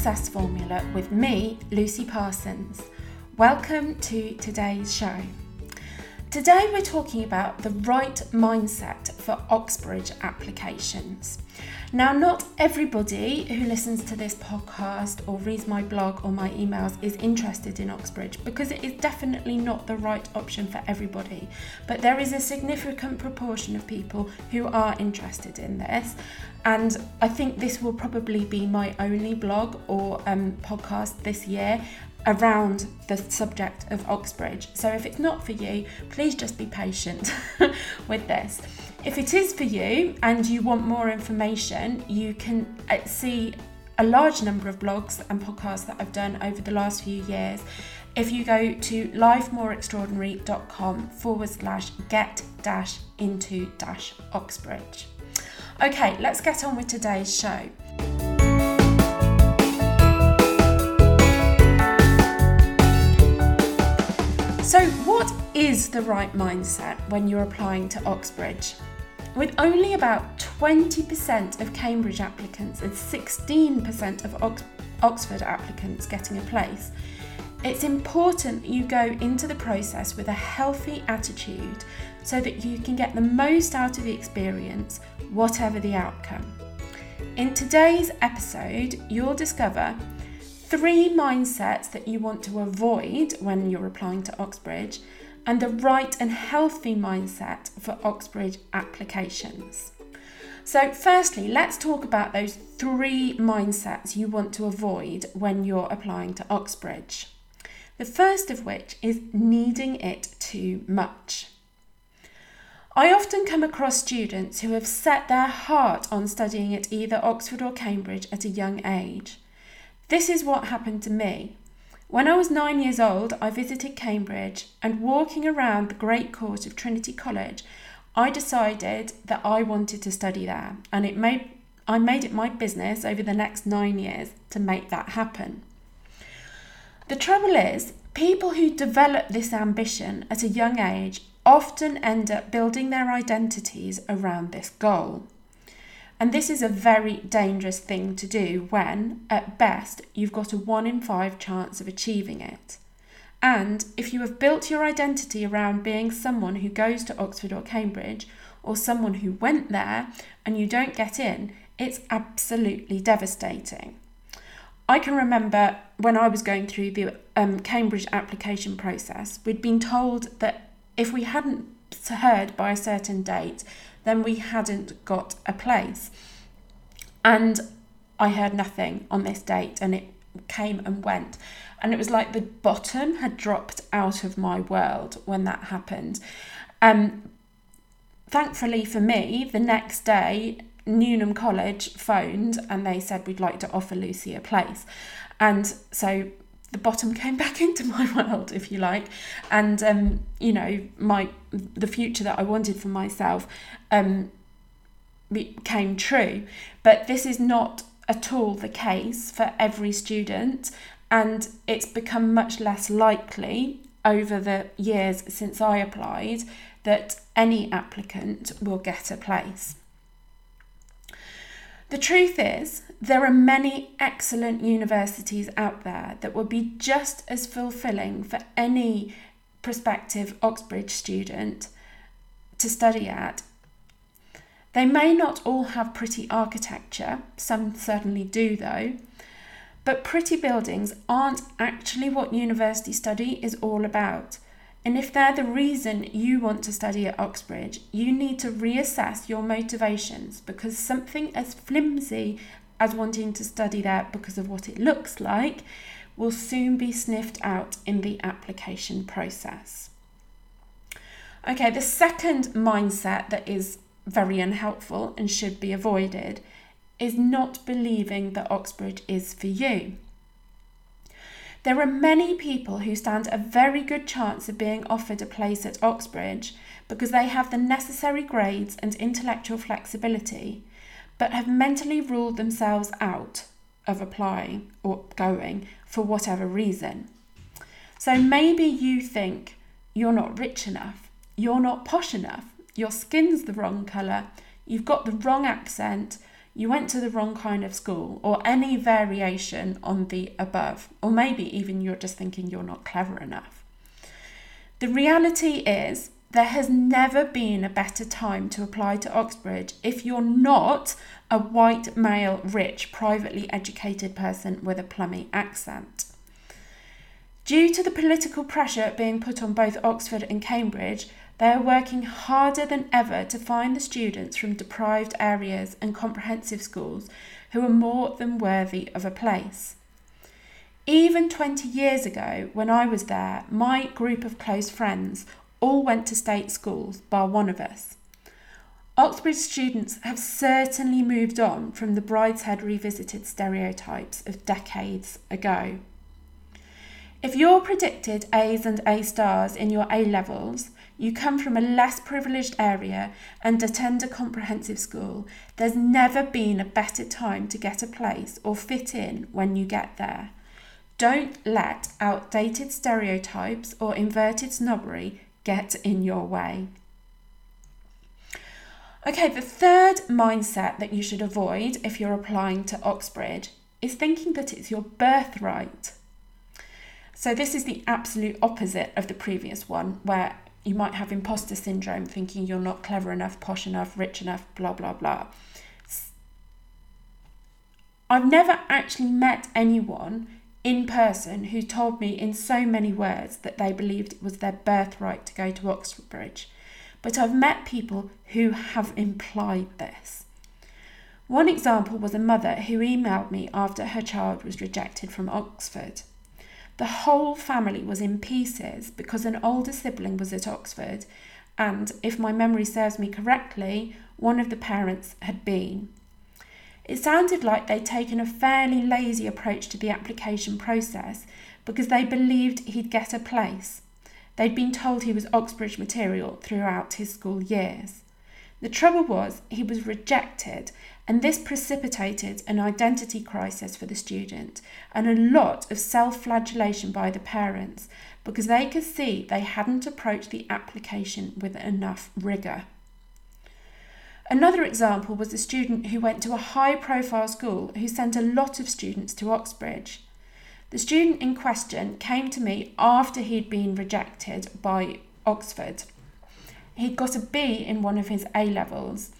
Success Formula with me, Lucy Parsons. Welcome to today's show. Today we're talking about the right mindset for Oxbridge applications. Now, not everybody who listens to this podcast or reads my blog or my emails is interested in Oxbridge because it is definitely not the right option for everybody. But there is a significant proportion of people who are interested in this, and I think this will probably be my only blog or um, podcast this year around the subject of Oxbridge. So if it's not for you, please just be patient with this. If it is for you and you want more information, you can uh, see a large number of blogs and podcasts that I've done over the last few years. If you go to lifemoreextraordinary.com forward slash get dash into dash Oxbridge. Okay, let's get on with today's show. So, what is the right mindset when you're applying to Oxbridge? With only about 20% of Cambridge applicants and 16% of Ox- Oxford applicants getting a place, it's important you go into the process with a healthy attitude so that you can get the most out of the experience, whatever the outcome. In today's episode, you'll discover three mindsets that you want to avoid when you're applying to Oxbridge, and the right and healthy mindset for Oxbridge applications. So, firstly, let's talk about those three mindsets you want to avoid when you're applying to Oxbridge. The first of which is needing it too much. I often come across students who have set their heart on studying at either Oxford or Cambridge at a young age. This is what happened to me. When I was nine years old, I visited Cambridge and walking around the great court of Trinity College, I decided that I wanted to study there and it made I made it my business over the next nine years to make that happen. The trouble is, people who develop this ambition at a young age often end up building their identities around this goal. And this is a very dangerous thing to do when, at best, you've got a 1 in 5 chance of achieving it. And if you have built your identity around being someone who goes to Oxford or Cambridge, or someone who went there, and you don't get in, it's absolutely devastating. I can remember when I was going through the um, Cambridge application process, we'd been told that if we hadn't heard by a certain date, then we hadn't got a place. And I heard nothing on this date and it came and went. And it was like the bottom had dropped out of my world when that happened. Um, thankfully for me, the next day, Newnham College phoned and they said we'd like to offer Lucy a place. And so the bottom came back into my world, if you like, and um, you know my the future that I wanted for myself um, became true. But this is not at all the case for every student, and it's become much less likely over the years since I applied that any applicant will get a place. The truth is, there are many excellent universities out there that would be just as fulfilling for any prospective Oxbridge student to study at. They may not all have pretty architecture, some certainly do though, but pretty buildings aren't actually what university study is all about. And if they're the reason you want to study at Oxbridge, you need to reassess your motivations because something as flimsy as wanting to study there because of what it looks like will soon be sniffed out in the application process. Okay, the second mindset that is very unhelpful and should be avoided is not believing that Oxbridge is for you. There are many people who stand a very good chance of being offered a place at Oxbridge because they have the necessary grades and intellectual flexibility, but have mentally ruled themselves out of applying or going for whatever reason. So maybe you think you're not rich enough, you're not posh enough, your skin's the wrong colour, you've got the wrong accent, you went to the wrong kind of school, or any variation on the above, or maybe even you're just thinking you're not clever enough. The reality is, there has never been a better time to apply to Oxbridge if you're not a white, male, rich, privately educated person with a plummy accent. Due to the political pressure being put on both Oxford and Cambridge, they are working harder than ever to find the students from deprived areas and comprehensive schools who are more than worthy of a place. Even 20 years ago, when I was there, my group of close friends all went to state schools, bar one of us. Oxbridge students have certainly moved on from the Brideshead revisited stereotypes of decades ago. If you're predicted A's and A stars in your A levels, you come from a less privileged area and attend a comprehensive school, there's never been a better time to get a place or fit in when you get there. Don't let outdated stereotypes or inverted snobbery get in your way. Okay, the third mindset that you should avoid if you're applying to Oxbridge is thinking that it's your birthright. So, this is the absolute opposite of the previous one, where you might have imposter syndrome, thinking you're not clever enough, posh enough, rich enough, blah, blah, blah. I've never actually met anyone in person who told me in so many words that they believed it was their birthright to go to Oxford Bridge. But I've met people who have implied this. One example was a mother who emailed me after her child was rejected from Oxford. The whole family was in pieces because an older sibling was at Oxford, and if my memory serves me correctly, one of the parents had been. It sounded like they'd taken a fairly lazy approach to the application process because they believed he'd get a place. They'd been told he was Oxbridge material throughout his school years. The trouble was, he was rejected, and this precipitated an identity crisis for the student and a lot of self flagellation by the parents because they could see they hadn't approached the application with enough rigour. Another example was a student who went to a high profile school who sent a lot of students to Oxbridge. The student in question came to me after he'd been rejected by Oxford. He'd got a B in one of his A levels,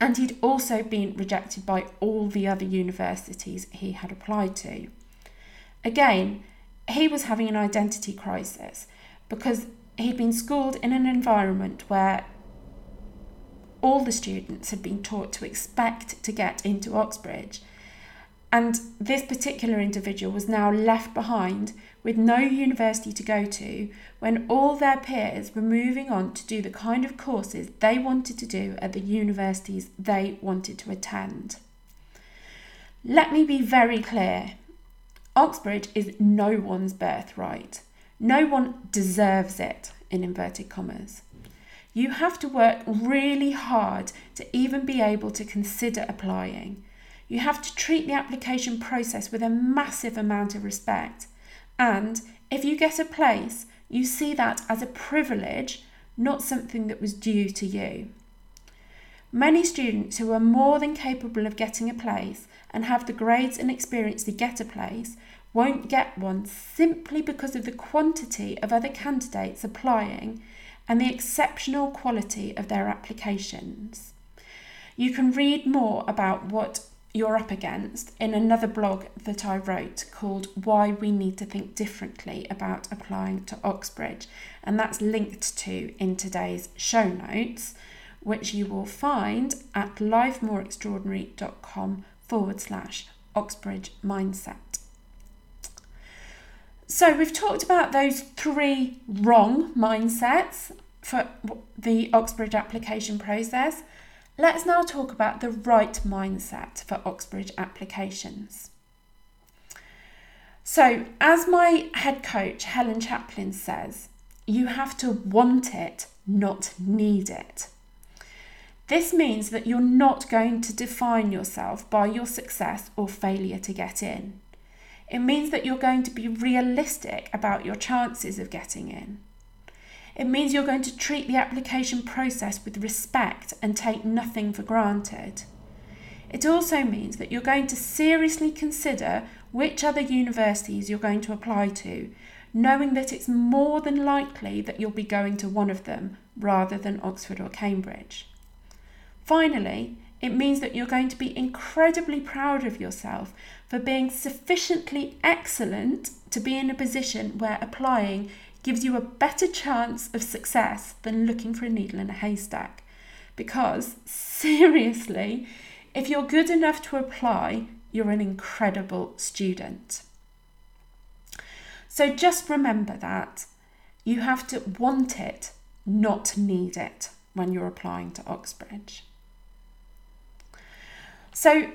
and he'd also been rejected by all the other universities he had applied to. Again, he was having an identity crisis because he'd been schooled in an environment where all the students had been taught to expect to get into Oxbridge. And this particular individual was now left behind with no university to go to when all their peers were moving on to do the kind of courses they wanted to do at the universities they wanted to attend. Let me be very clear Oxbridge is no one's birthright. No one deserves it, in inverted commas. You have to work really hard to even be able to consider applying. You have to treat the application process with a massive amount of respect. And if you get a place, you see that as a privilege, not something that was due to you. Many students who are more than capable of getting a place and have the grades and experience to get a place won't get one simply because of the quantity of other candidates applying and the exceptional quality of their applications. You can read more about what you're up against in another blog that I wrote called Why We Need to Think Differently About Applying to Oxbridge, and that's linked to in today's show notes, which you will find at lifemoreextraordinary.com forward slash Oxbridge Mindset. So, we've talked about those three wrong mindsets for the Oxbridge application process. Let's now talk about the right mindset for Oxbridge applications. So, as my head coach Helen Chaplin says, you have to want it, not need it. This means that you're not going to define yourself by your success or failure to get in. It means that you're going to be realistic about your chances of getting in. It means you're going to treat the application process with respect and take nothing for granted. It also means that you're going to seriously consider which other universities you're going to apply to, knowing that it's more than likely that you'll be going to one of them rather than Oxford or Cambridge. Finally, it means that you're going to be incredibly proud of yourself for being sufficiently excellent to be in a position where applying gives you a better chance of success than looking for a needle in a haystack. Because, seriously, if you're good enough to apply, you're an incredible student. So just remember that you have to want it, not need it, when you're applying to Oxbridge. So,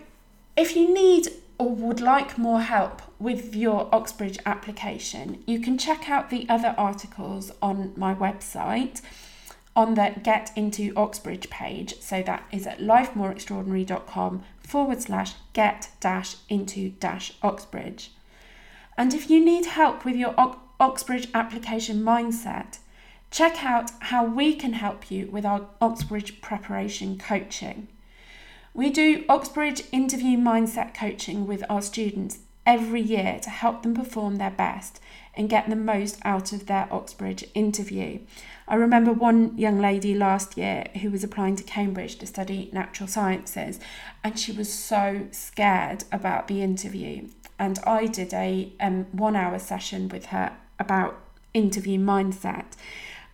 if you need or would like more help with your Oxbridge application, you can check out the other articles on my website on the Get Into Oxbridge page. So that is at lifemoreextraordinary.com forward slash get dash into dash Oxbridge. And if you need help with your Oxbridge application mindset, check out how we can help you with our Oxbridge preparation coaching. We do Oxbridge interview mindset coaching with our students every year to help them perform their best and get the most out of their Oxbridge interview. I remember one young lady last year who was applying to Cambridge to study natural sciences, and she was so scared about the interview. And I did a um, one hour session with her about interview mindset,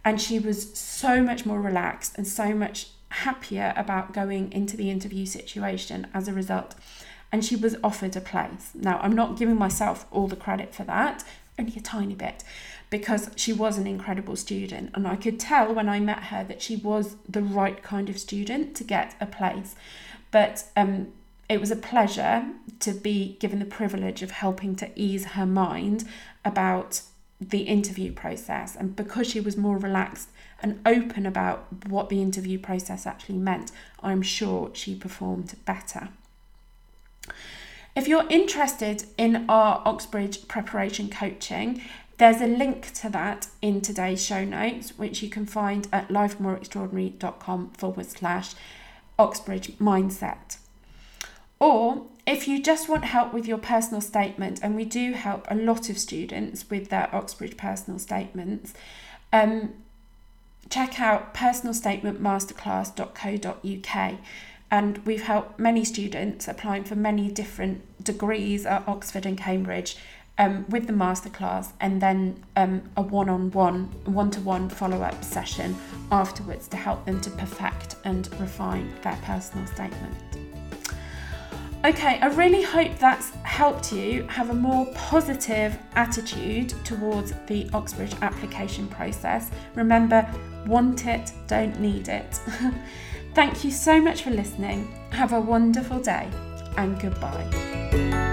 and she was so much more relaxed and so much happier about going into the interview situation as a result. And she was offered a place. Now, I'm not giving myself all the credit for that, only a tiny bit, because she was an incredible student. And I could tell when I met her that she was the right kind of student to get a place. But um, it was a pleasure to be given the privilege of helping to ease her mind about the interview process. And because she was more relaxed and open about what the interview process actually meant, I'm sure she performed better. If you're interested in our Oxbridge preparation coaching, there's a link to that in today's show notes, which you can find at lifemoreextraordinary.com forward slash Oxbridge mindset. Or if you just want help with your personal statement, and we do help a lot of students with their Oxbridge personal statements, um, check out personalstatementmasterclass.co.uk. And we've helped many students applying for many different degrees at Oxford and Cambridge um, with the masterclass and then um, a one on one, one to one follow up session afterwards to help them to perfect and refine their personal statement. Okay, I really hope that's helped you have a more positive attitude towards the Oxbridge application process. Remember, want it, don't need it. Thank you so much for listening. Have a wonderful day and goodbye.